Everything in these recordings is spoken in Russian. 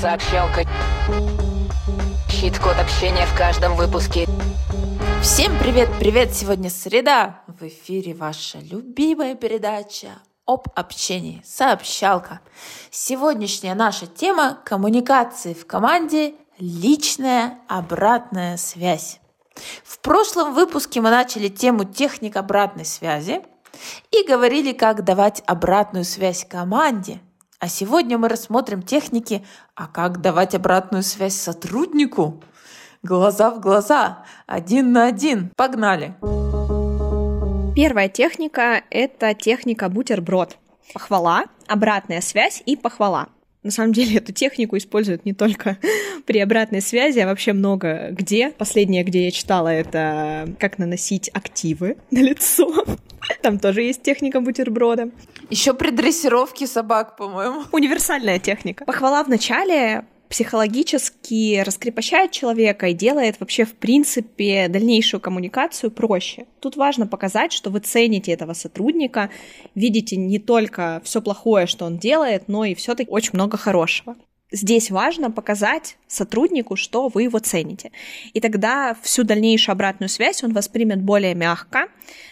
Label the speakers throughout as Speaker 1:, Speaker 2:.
Speaker 1: Сообщалка. Хит-код общения в каждом выпуске.
Speaker 2: Всем привет-привет! Сегодня среда. В эфире ваша любимая передача об общении. Сообщалка. Сегодняшняя наша тема – коммуникации в команде, личная обратная связь. В прошлом выпуске мы начали тему техник обратной связи и говорили, как давать обратную связь команде – а сегодня мы рассмотрим техники, а как давать обратную связь сотруднику. Глаза в глаза, один на один. Погнали!
Speaker 3: Первая техника — это техника бутерброд. Похвала, обратная связь и похвала. На самом деле эту технику используют не только при обратной связи, а вообще много где. Последнее, где я читала, это как наносить активы на лицо. Там тоже есть техника бутерброда.
Speaker 2: Еще при дрессировке собак, по-моему.
Speaker 3: Универсальная техника. Похвала в начале психологически раскрепощает человека и делает вообще, в принципе, дальнейшую коммуникацию проще. Тут важно показать, что вы цените этого сотрудника, видите не только все плохое, что он делает, но и все-таки очень много хорошего. Здесь важно показать сотруднику, что вы его цените. И тогда всю дальнейшую обратную связь он воспримет более мягко,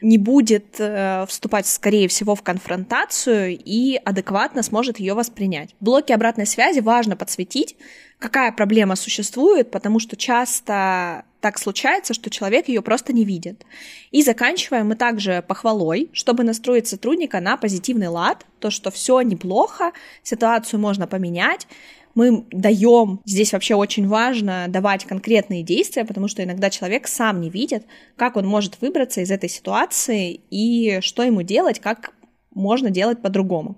Speaker 3: не будет э, вступать, скорее всего, в конфронтацию и адекватно сможет ее воспринять. В блоке обратной связи важно подсветить, какая проблема существует, потому что часто так случается, что человек ее просто не видит. И заканчиваем мы также похвалой, чтобы настроить сотрудника на позитивный лад, то, что все неплохо, ситуацию можно поменять, мы даем, здесь вообще очень важно давать конкретные действия, потому что иногда человек сам не видит, как он может выбраться из этой ситуации и что ему делать, как можно делать по-другому.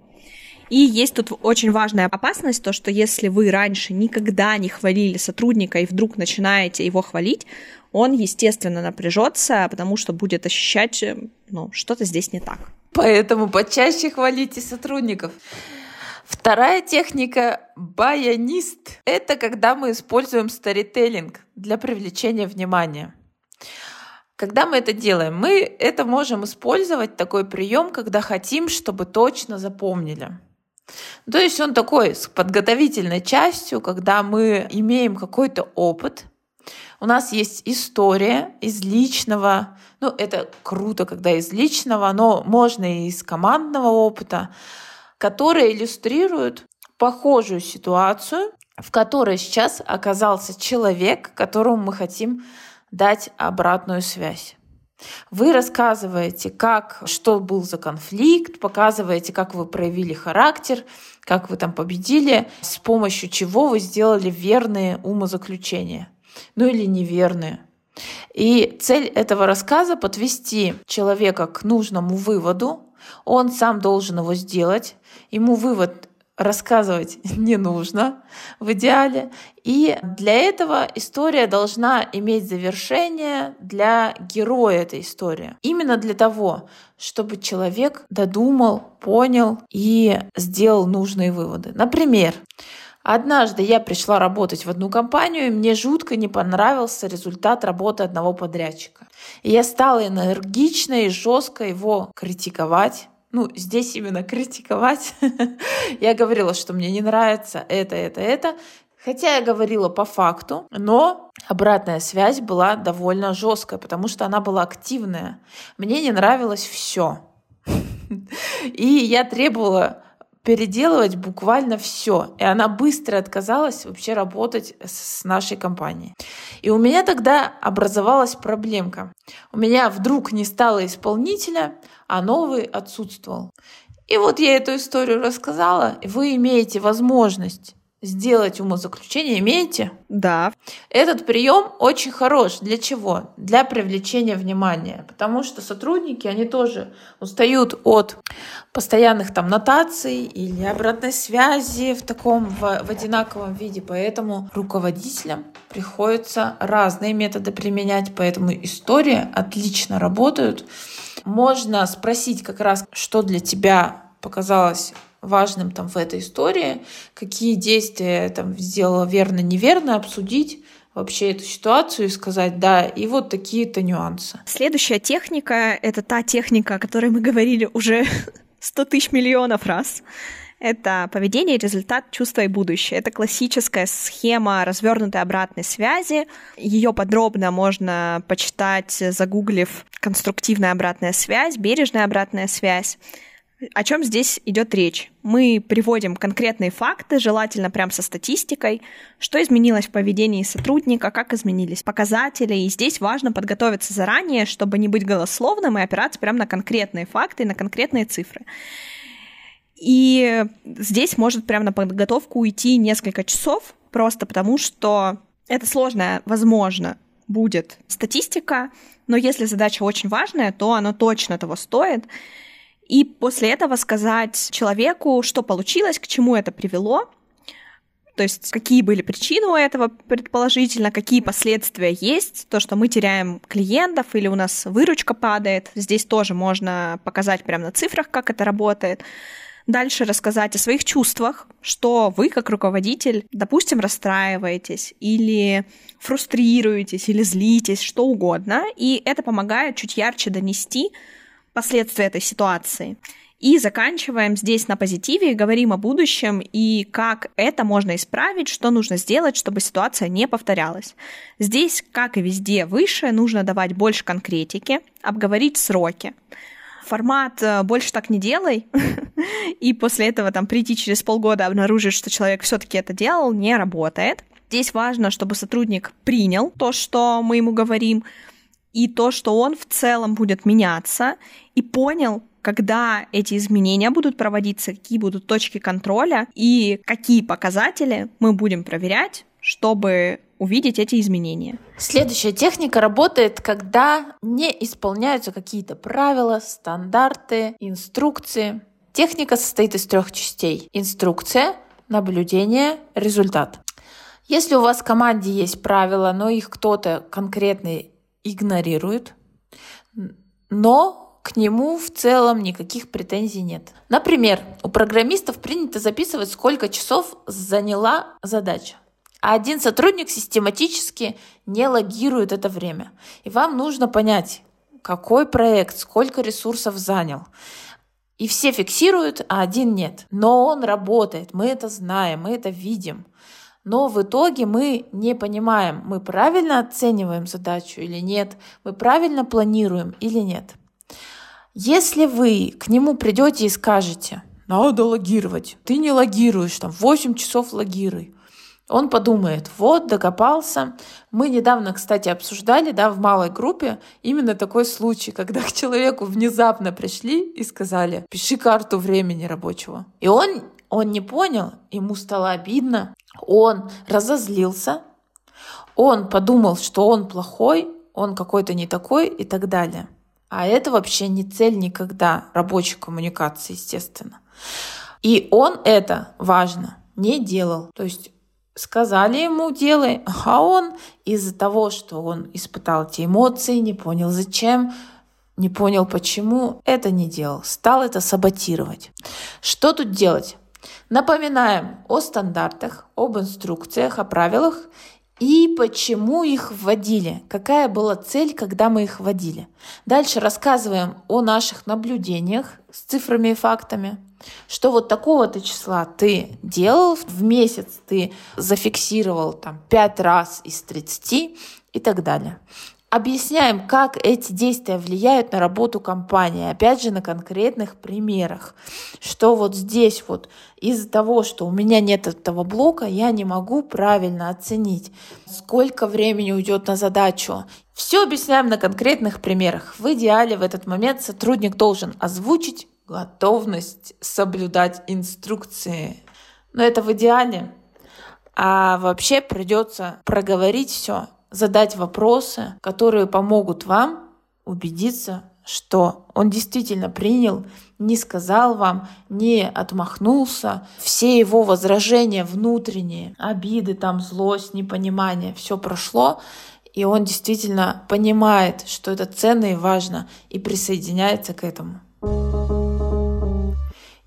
Speaker 3: И есть тут очень важная опасность, то, что если вы раньше никогда не хвалили сотрудника и вдруг начинаете его хвалить, он, естественно, напряжется, потому что будет ощущать, ну, что-то здесь не так.
Speaker 2: Поэтому почаще хвалите сотрудников. Вторая техника — баянист. Это когда мы используем старителлинг для привлечения внимания. Когда мы это делаем, мы это можем использовать, такой прием, когда хотим, чтобы точно запомнили. То есть он такой с подготовительной частью, когда мы имеем какой-то опыт, у нас есть история из личного, ну это круто, когда из личного, но можно и из командного опыта, которые иллюстрируют похожую ситуацию, в которой сейчас оказался человек, которому мы хотим дать обратную связь. Вы рассказываете, как, что был за конфликт, показываете, как вы проявили характер, как вы там победили, с помощью чего вы сделали верные умозаключения, ну или неверные. И цель этого рассказа — подвести человека к нужному выводу, он сам должен его сделать. Ему вывод рассказывать не нужно в идеале. И для этого история должна иметь завершение для героя этой истории. Именно для того, чтобы человек додумал, понял и сделал нужные выводы. Например, Однажды я пришла работать в одну компанию, и мне жутко не понравился результат работы одного подрядчика. И я стала энергично и жестко его критиковать. Ну, здесь именно критиковать. я говорила, что мне не нравится это, это, это. Хотя я говорила по факту, но обратная связь была довольно жесткая, потому что она была активная. Мне не нравилось все. И я требовала переделывать буквально все. И она быстро отказалась вообще работать с нашей компанией. И у меня тогда образовалась проблемка. У меня вдруг не стало исполнителя, а новый отсутствовал. И вот я эту историю рассказала, и вы имеете возможность сделать умозаключение имеете?
Speaker 3: Да.
Speaker 2: Этот прием очень хорош. Для чего? Для привлечения внимания. Потому что сотрудники, они тоже устают от постоянных там нотаций или обратной связи в таком, в, в одинаковом виде. Поэтому руководителям приходится разные методы применять. Поэтому истории отлично работают. Можно спросить как раз, что для тебя показалось важным там в этой истории, какие действия там сделала верно, неверно, обсудить вообще эту ситуацию и сказать, да, и вот такие-то нюансы.
Speaker 3: Следующая техника — это та техника, о которой мы говорили уже 100 тысяч миллионов раз. Это поведение, результат, чувство и будущее. Это классическая схема развернутой обратной связи. Ее подробно можно почитать, загуглив конструктивная обратная связь, бережная обратная связь. О чем здесь идет речь? Мы приводим конкретные факты, желательно прям со статистикой, что изменилось в поведении сотрудника, как изменились показатели. И здесь важно подготовиться заранее, чтобы не быть голословным и опираться прямо на конкретные факты на конкретные цифры. И здесь может прямо на подготовку уйти несколько часов, просто потому что это сложная, возможно, будет статистика, но если задача очень важная, то она точно того стоит и после этого сказать человеку, что получилось, к чему это привело, то есть какие были причины у этого предположительно, какие последствия есть, то, что мы теряем клиентов или у нас выручка падает. Здесь тоже можно показать прямо на цифрах, как это работает. Дальше рассказать о своих чувствах, что вы как руководитель, допустим, расстраиваетесь или фрустрируетесь или злитесь, что угодно. И это помогает чуть ярче донести последствия этой ситуации. И заканчиваем здесь на позитиве, говорим о будущем и как это можно исправить, что нужно сделать, чтобы ситуация не повторялась. Здесь, как и везде выше, нужно давать больше конкретики, обговорить сроки. Формат э, «больше так не делай» и после этого там прийти через полгода обнаружить, что человек все-таки это делал, не работает. Здесь важно, чтобы сотрудник принял то, что мы ему говорим, и то, что он в целом будет меняться, и понял, когда эти изменения будут проводиться, какие будут точки контроля и какие показатели мы будем проверять, чтобы увидеть эти изменения.
Speaker 2: Следующая техника работает, когда не исполняются какие-то правила, стандарты, инструкции. Техника состоит из трех частей. Инструкция, наблюдение, результат. Если у вас в команде есть правила, но их кто-то конкретный игнорирует, но к нему в целом никаких претензий нет. Например, у программистов принято записывать, сколько часов заняла задача. А один сотрудник систематически не логирует это время. И вам нужно понять, какой проект, сколько ресурсов занял. И все фиксируют, а один нет. Но он работает, мы это знаем, мы это видим но в итоге мы не понимаем, мы правильно оцениваем задачу или нет, мы правильно планируем или нет. Если вы к нему придете и скажете, надо логировать, ты не логируешь, там 8 часов логируй, он подумает, вот, докопался. Мы недавно, кстати, обсуждали, да, в малой группе именно такой случай, когда к человеку внезапно пришли и сказали, пиши карту времени рабочего. И он, он не понял, ему стало обидно, он разозлился, он подумал, что он плохой, он какой-то не такой и так далее. А это вообще не цель никогда рабочей коммуникации, естественно. И он это, важно, не делал. То есть сказали ему делай, а он из-за того, что он испытал эти эмоции, не понял зачем, не понял почему, это не делал, стал это саботировать. Что тут делать? Напоминаем о стандартах, об инструкциях, о правилах и почему их вводили, какая была цель, когда мы их вводили. Дальше рассказываем о наших наблюдениях с цифрами и фактами, что вот такого-то числа ты делал в месяц, ты зафиксировал там 5 раз из 30 и так далее. Объясняем, как эти действия влияют на работу компании, опять же на конкретных примерах, что вот здесь вот из-за того, что у меня нет этого блока, я не могу правильно оценить, сколько времени уйдет на задачу. Все объясняем на конкретных примерах. В идеале в этот момент сотрудник должен озвучить готовность соблюдать инструкции. Но это в идеале. А вообще придется проговорить все задать вопросы, которые помогут вам убедиться, что он действительно принял, не сказал вам, не отмахнулся. Все его возражения внутренние, обиды, там злость, непонимание, все прошло, и он действительно понимает, что это ценно и важно, и присоединяется к этому.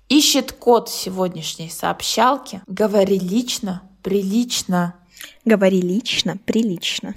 Speaker 2: Ищет код сегодняшней сообщалки. Говори лично, прилично,
Speaker 3: Говори лично, прилично.